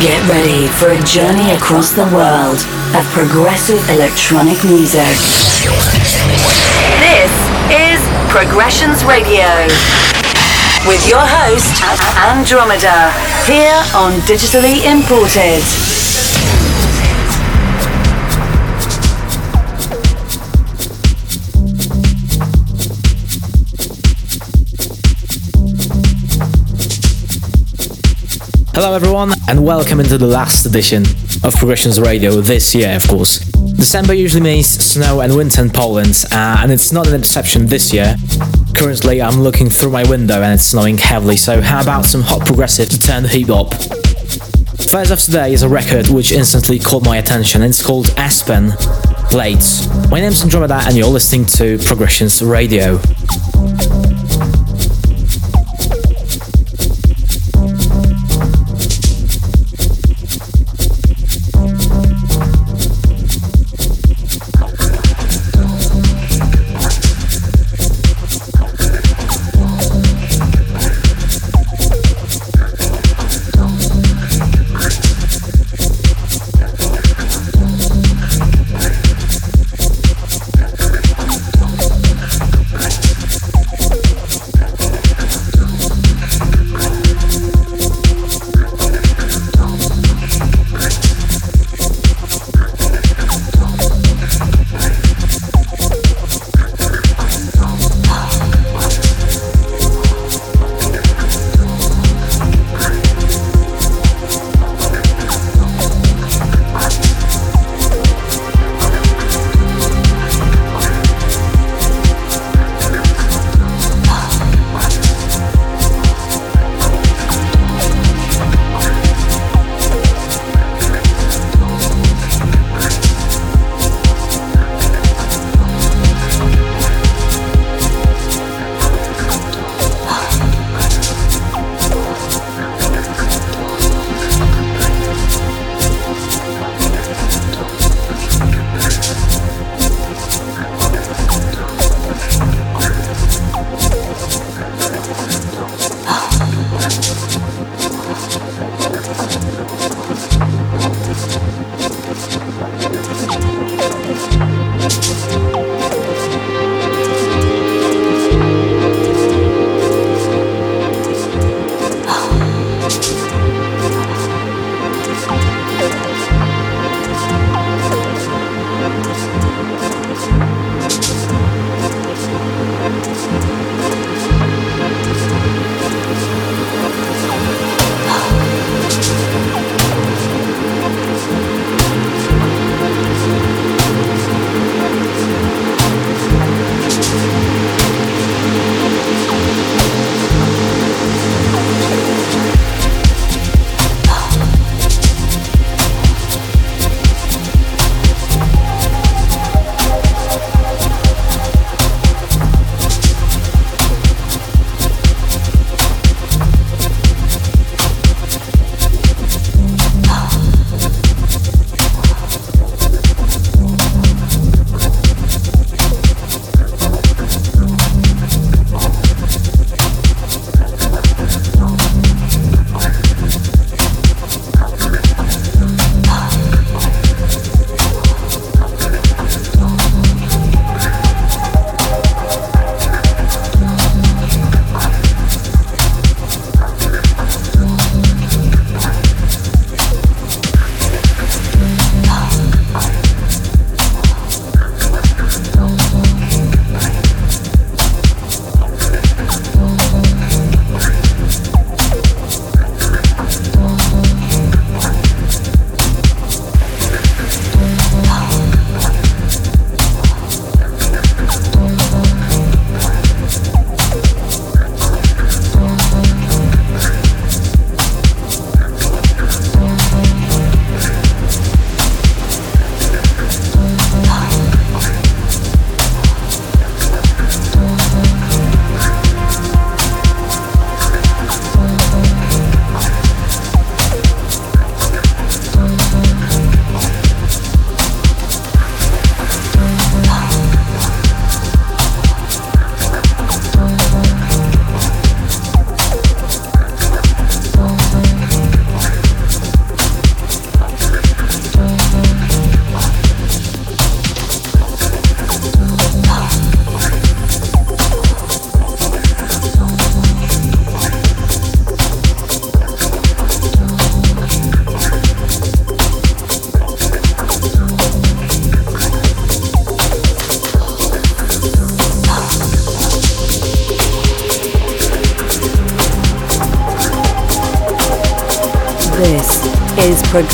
Get ready for a journey across the world of progressive electronic music. This is Progressions Radio with your host, Andromeda, here on Digitally Imported. Hello, everyone, and welcome into the last edition of Progressions Radio this year, of course. December usually means snow and winter in Poland, uh, and it's not an exception this year. Currently, I'm looking through my window and it's snowing heavily, so how about some hot progressive to turn the heat up? First of today is a record which instantly caught my attention, it's called Aspen Blades. My name's Andromeda, and you're listening to Progressions Radio.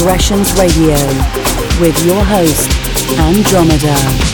Progressions Radio with your host, Andromeda.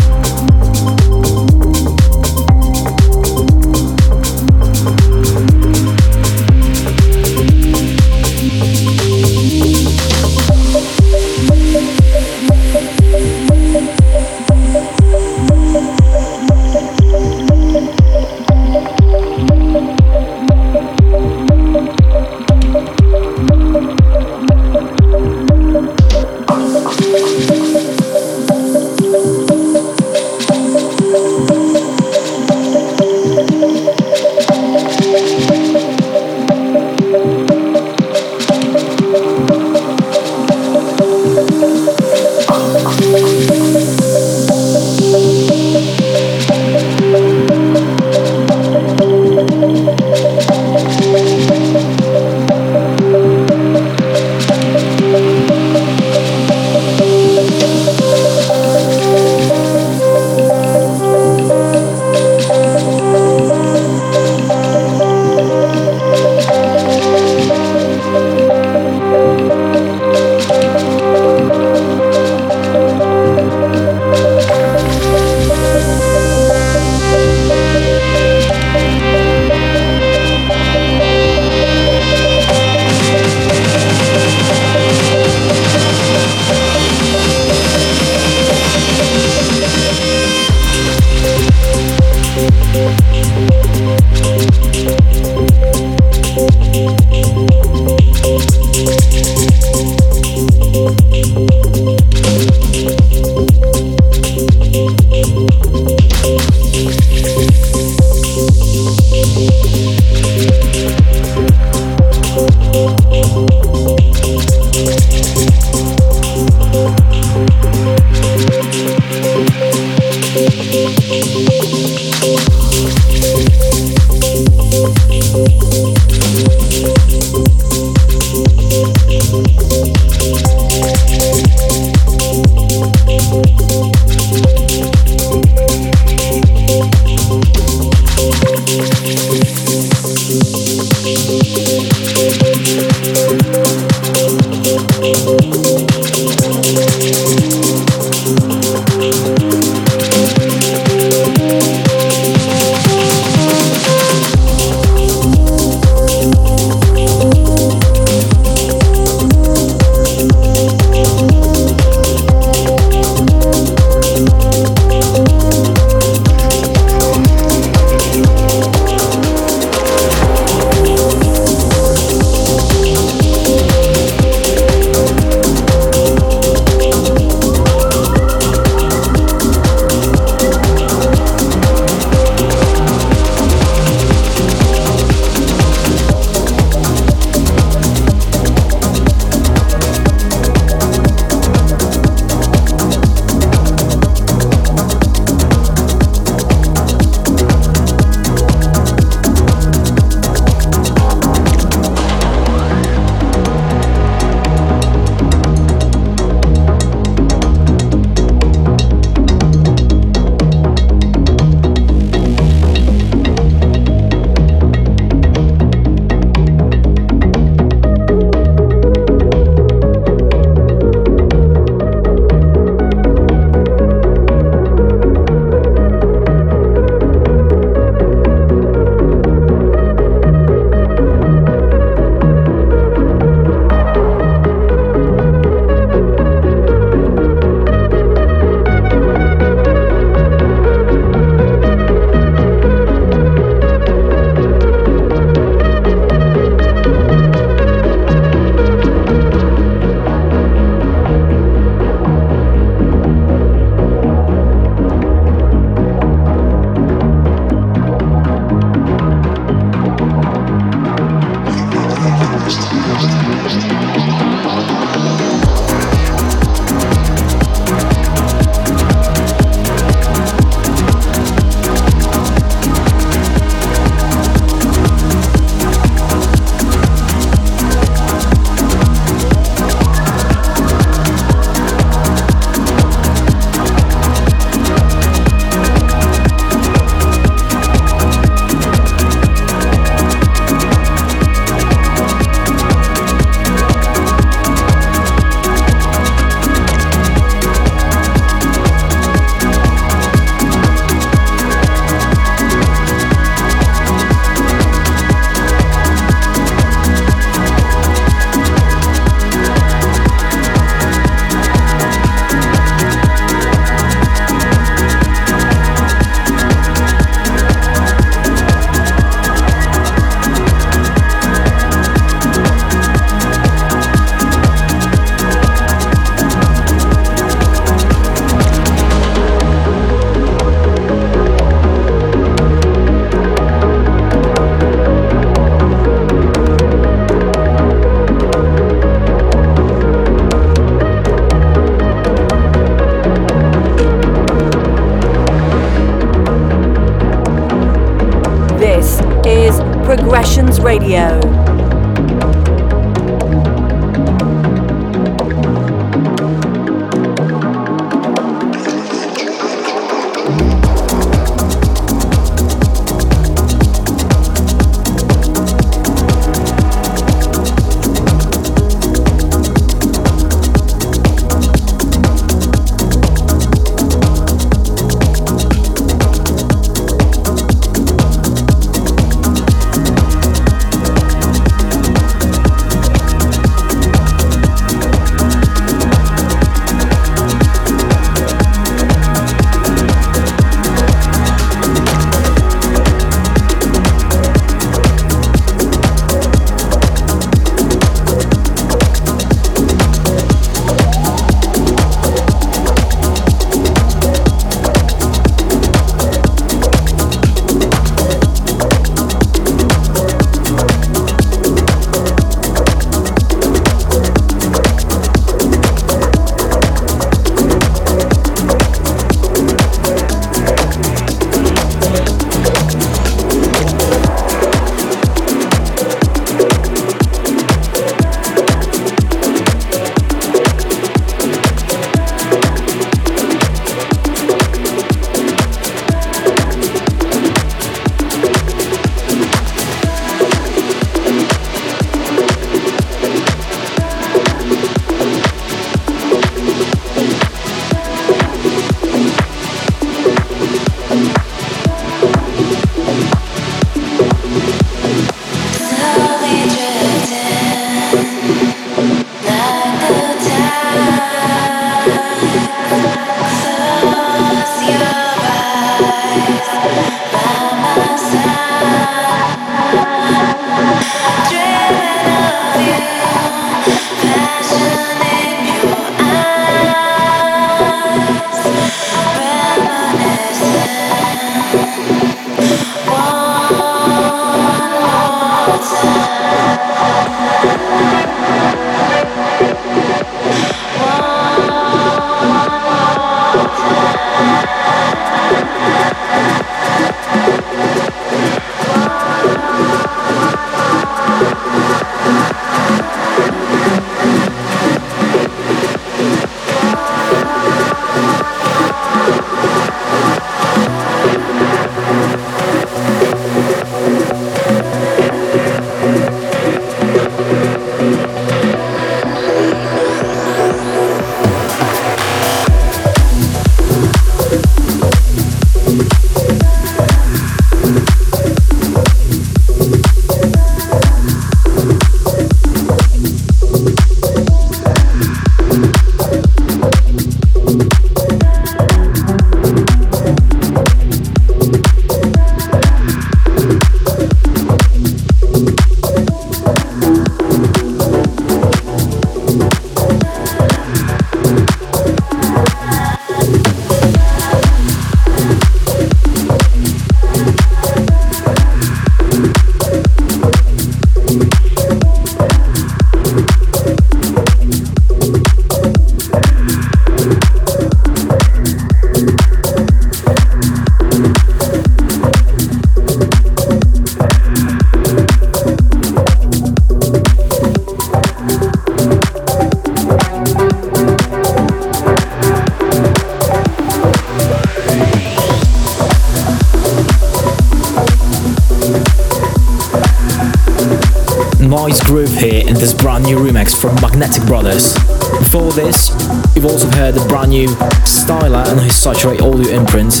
From Magnetic Brothers. Before this, you've also heard the brand new Styler and his Saturate Audio imprint.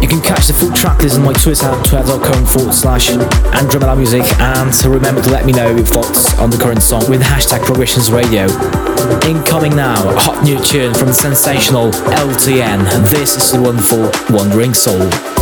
You can catch the full tracklist on my Twitter, twitter.com forward slash Andromeda Music, and remember to let me know your thoughts on the current song with hashtag Progressions Radio. Incoming now, a hot new tune from the sensational LTN. This is the wonderful Wandering Soul.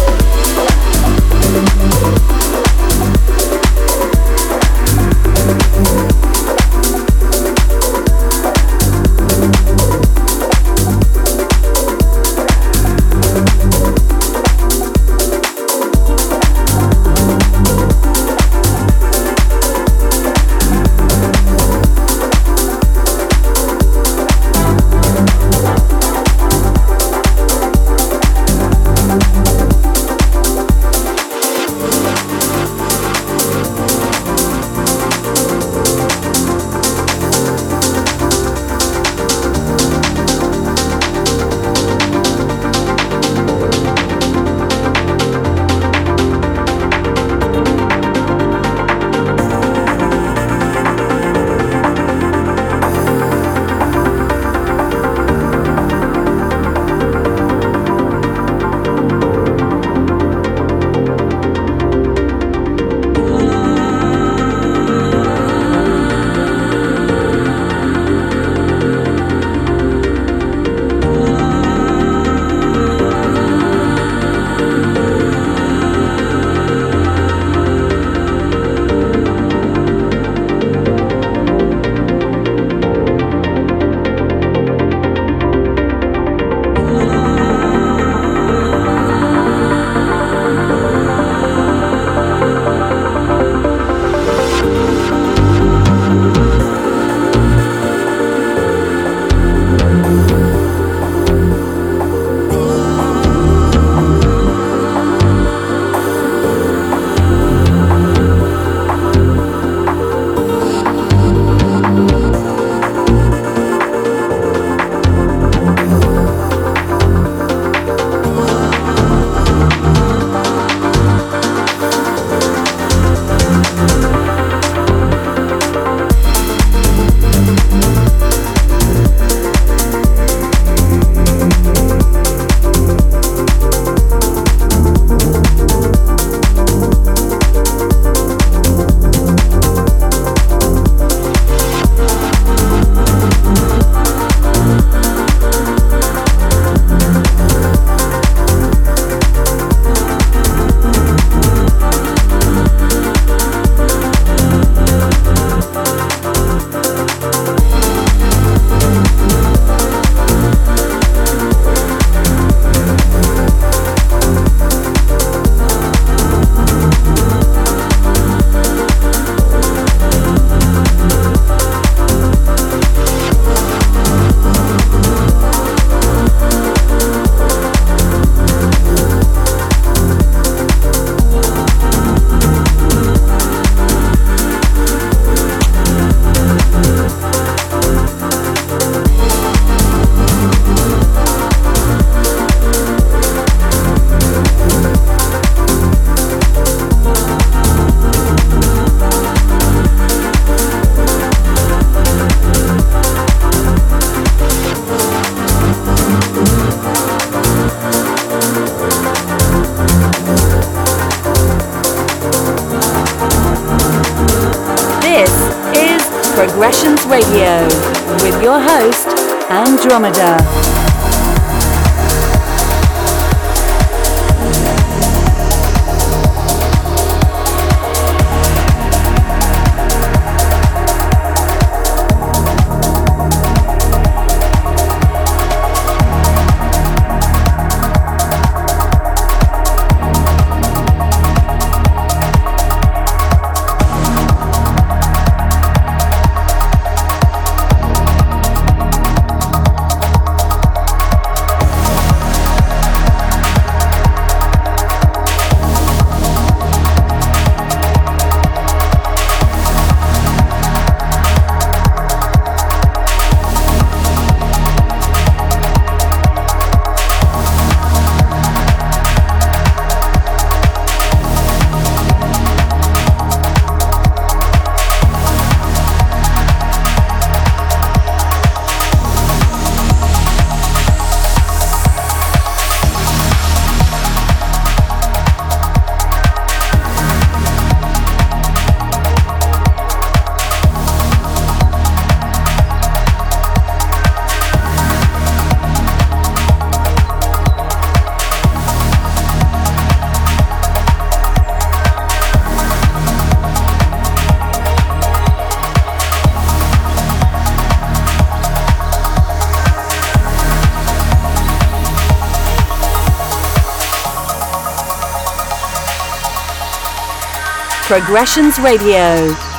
Progressions Radio.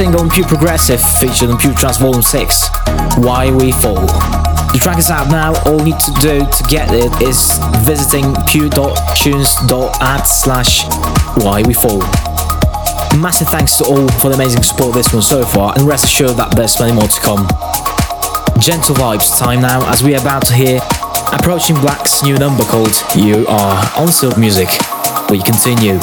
Single on Pure Progressive, featured on Pure Trance Volume 6, Why We Fall. The track is out now, all you need to do to get it is visiting pure.tunes.at slash why we fall. Massive thanks to all for the amazing support this one so far, and rest assured that there's many more to come. Gentle vibes time now, as we are about to hear Approaching Black's new number called You Are on Silk Music. We continue.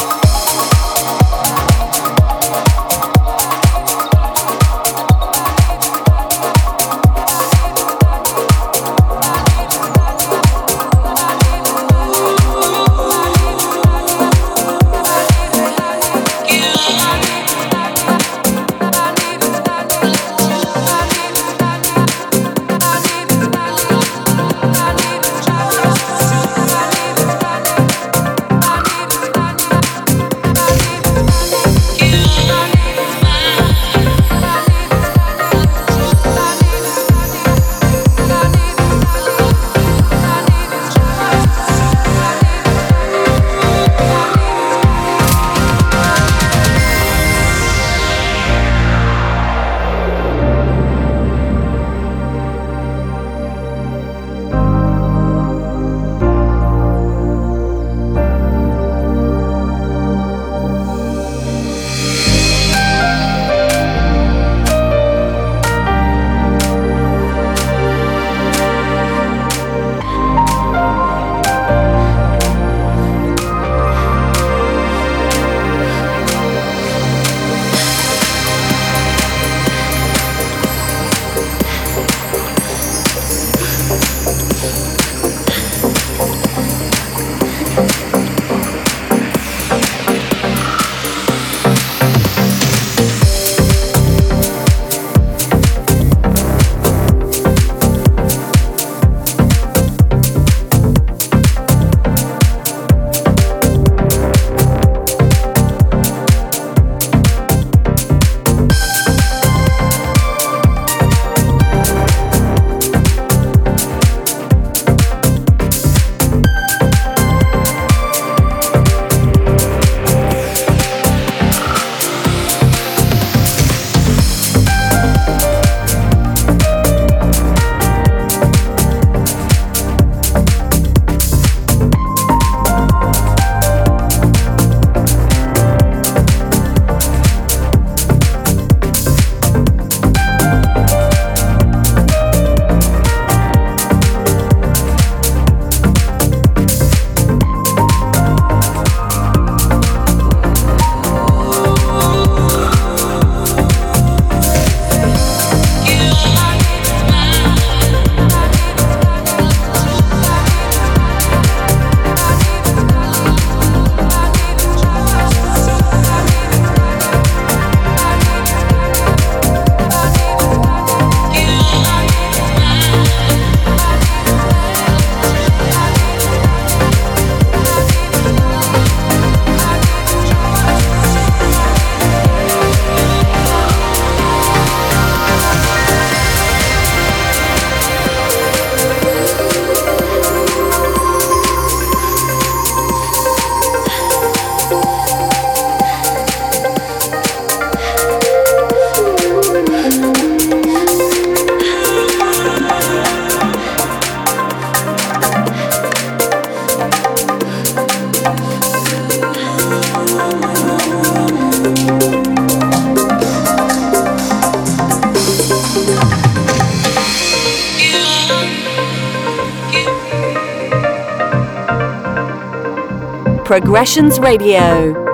Progressions Radio.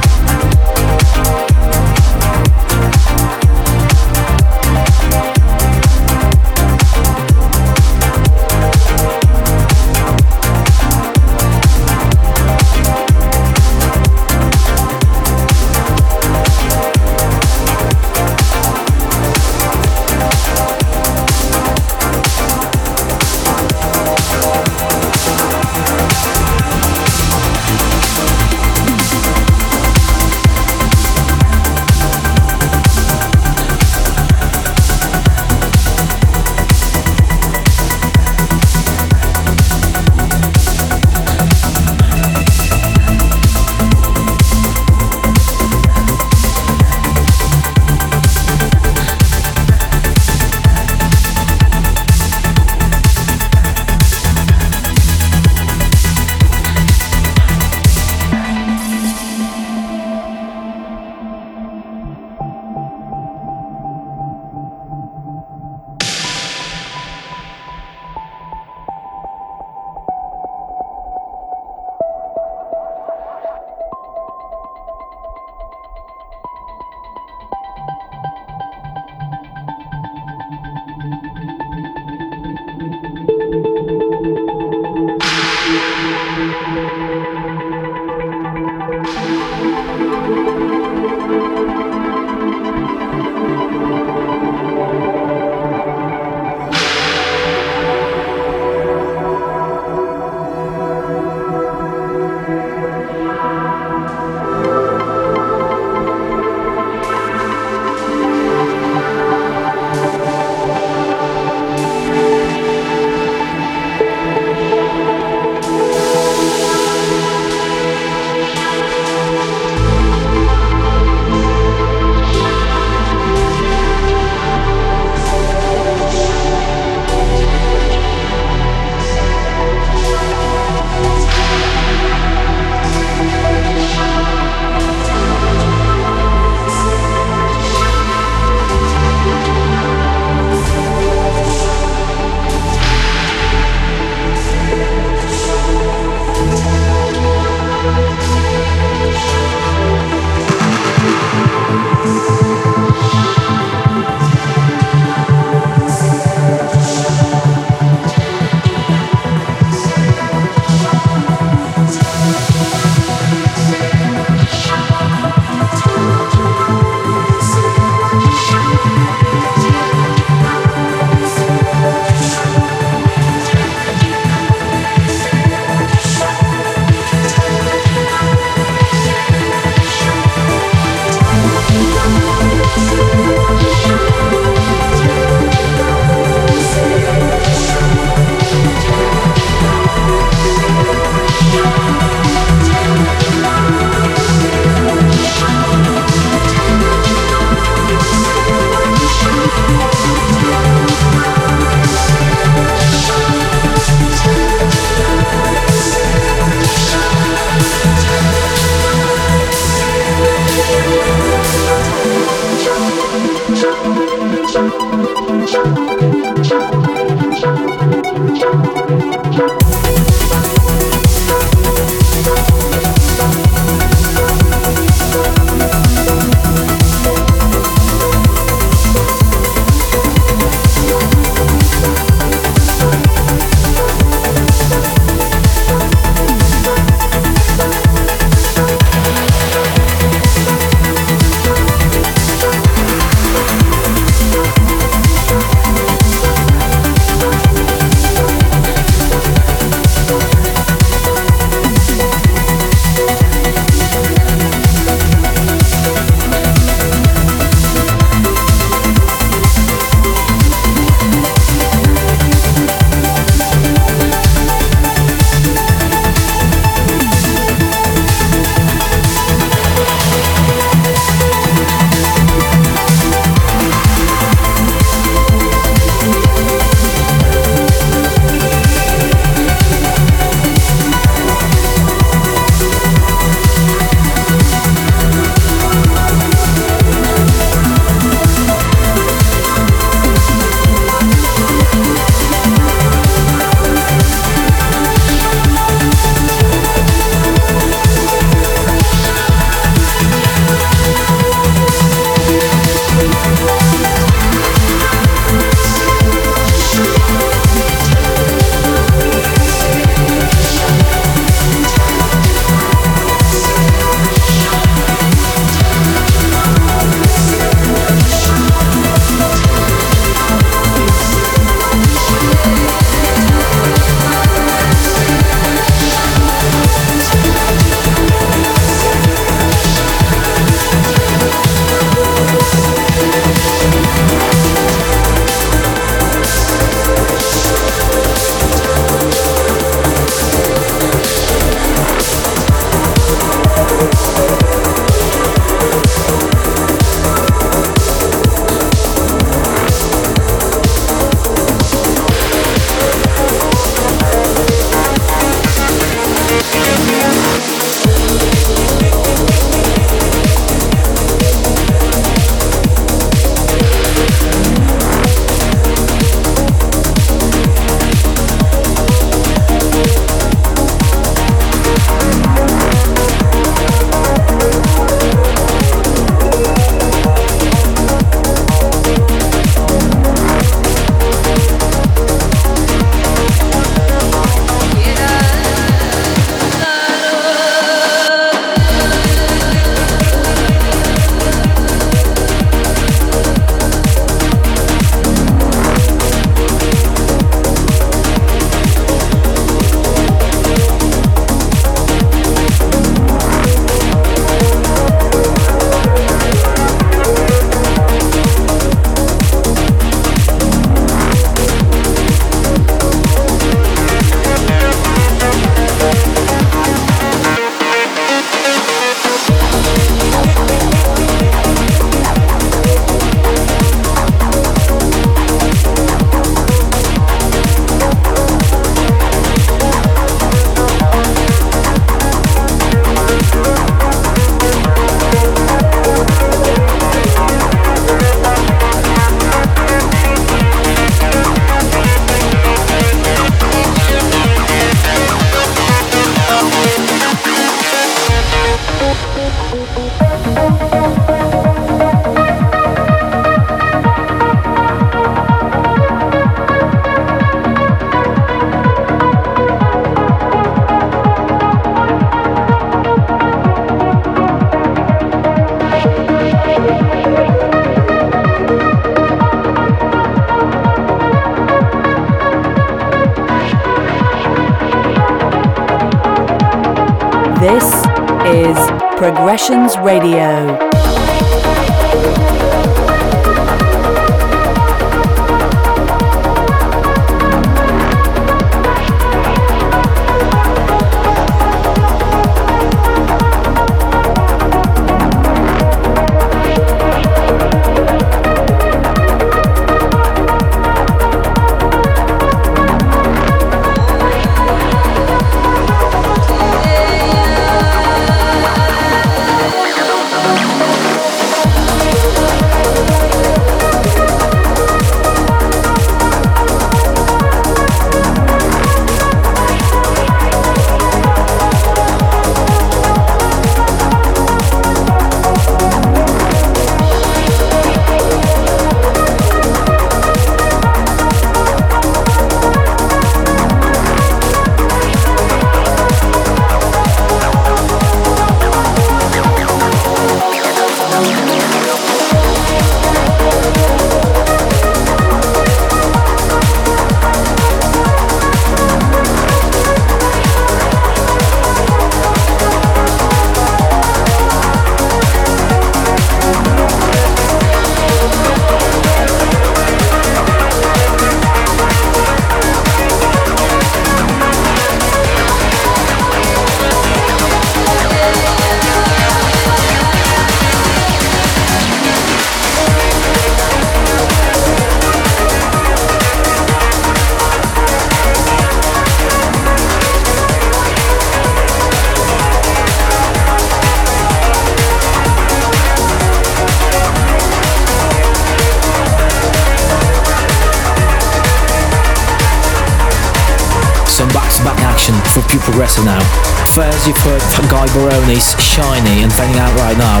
First, Guy Baroni's Shiny, and fading out right now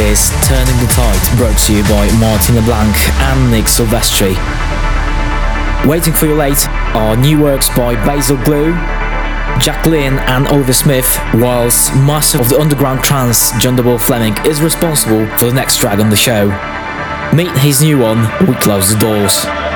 is Turning the Tide, brought to you by Martin LeBlanc and Nick Silvestri. Waiting for you late are new works by Basil Glue, Jacqueline and Oliver Smith, whilst master of the underground trance John Double Fleming is responsible for the next track on the show. Meet his new one, We Close the Doors.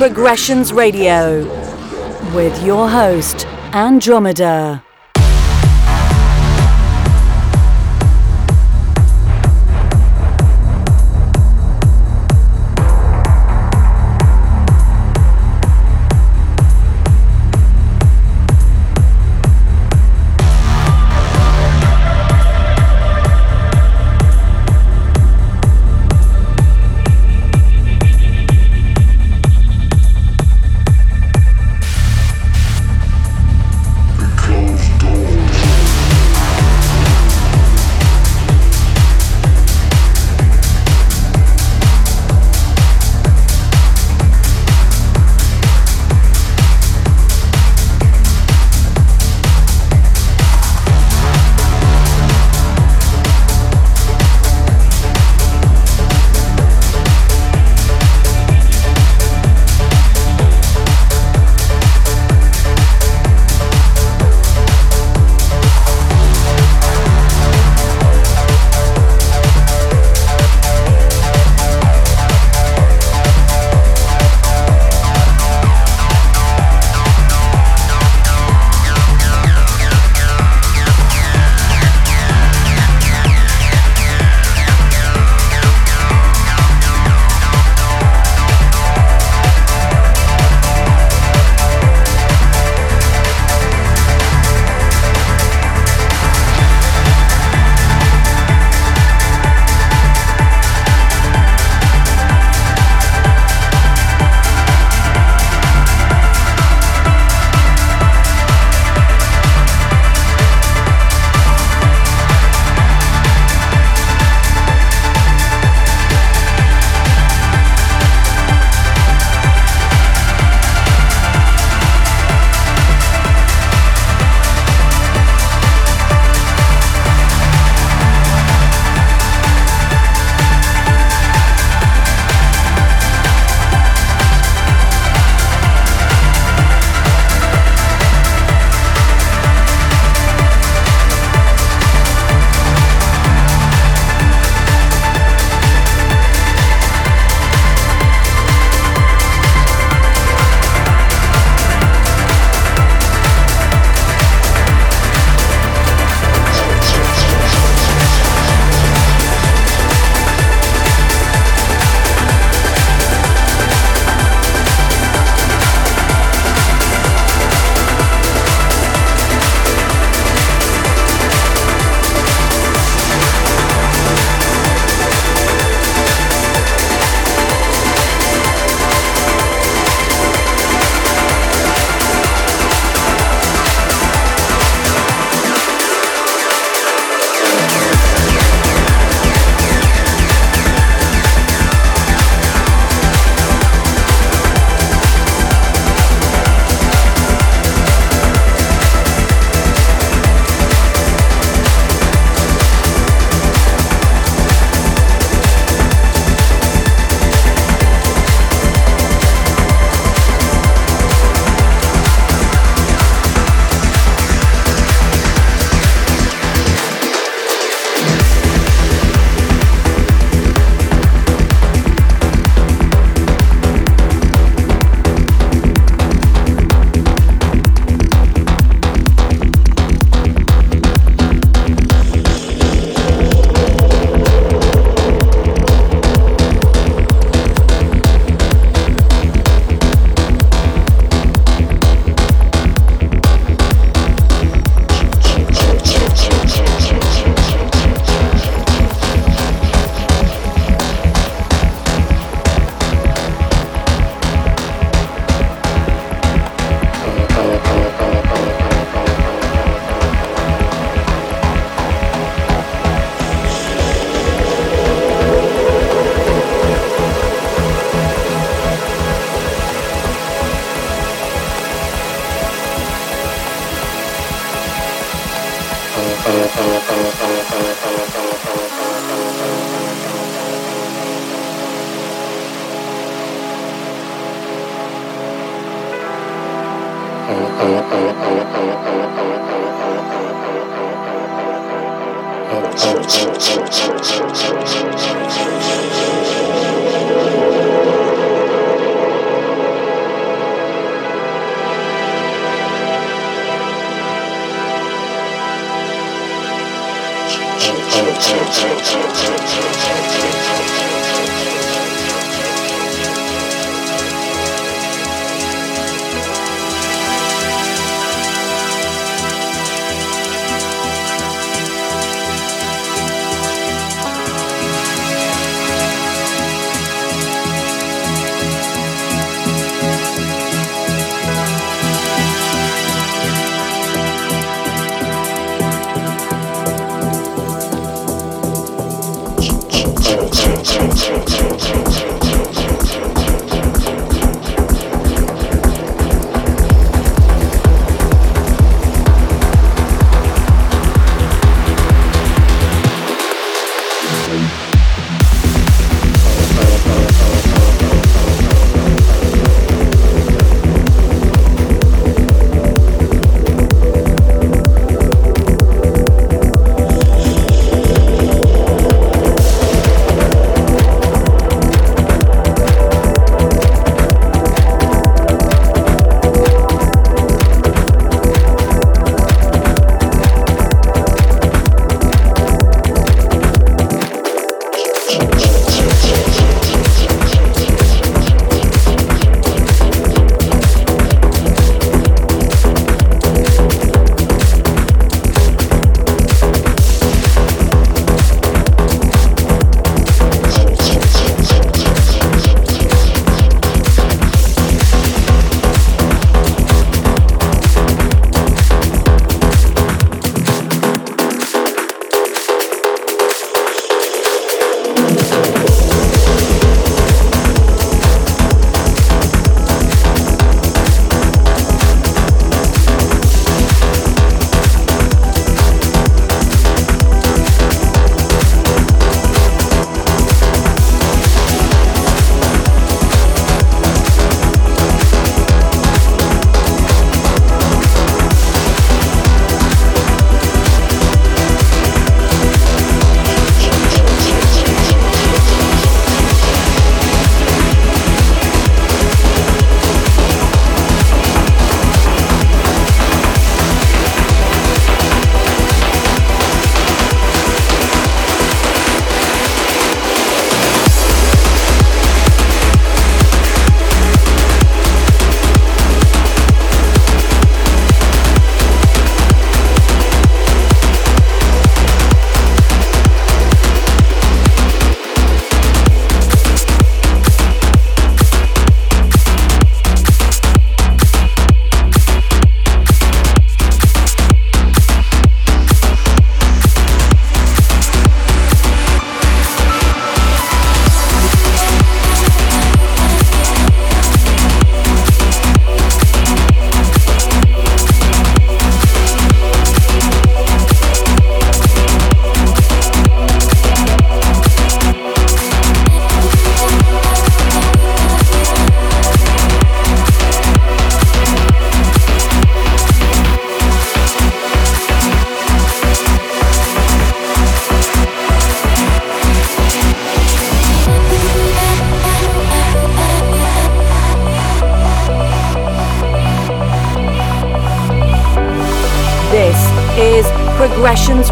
Progressions Radio with your host, Andromeda.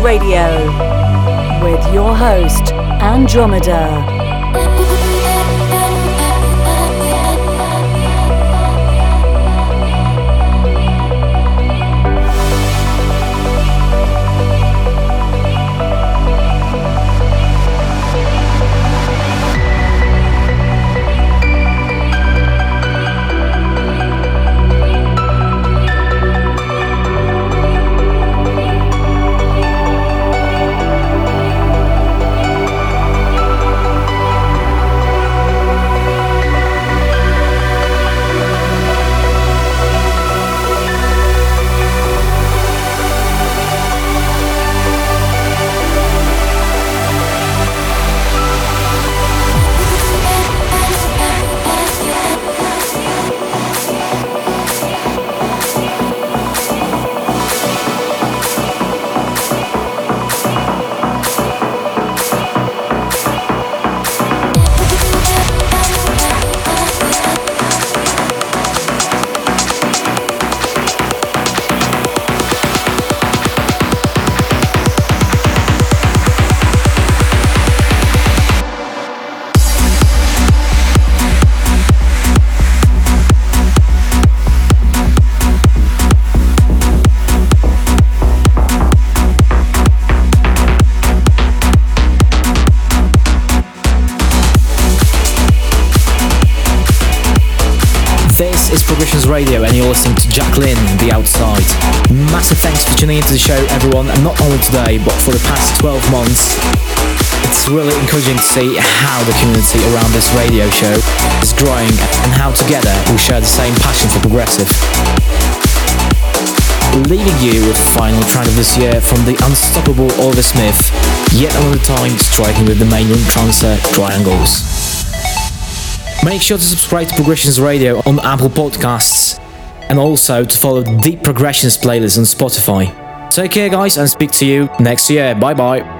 Radio with your host, Andromeda. Radio, and you're listening to Jacqueline, The Outside. Massive thanks for tuning into the show, everyone, and not only today, but for the past 12 months. It's really encouraging to see how the community around this radio show is growing and how together we share the same passion for progressive. Leaving you with the final track of this year from the unstoppable Oliver Smith, yet another time striking with the main room transfer triangles. Make sure to subscribe to Progressions Radio on Apple Podcasts and also to follow Deep Progressions playlist on Spotify. Take care, guys, and speak to you next year. Bye bye.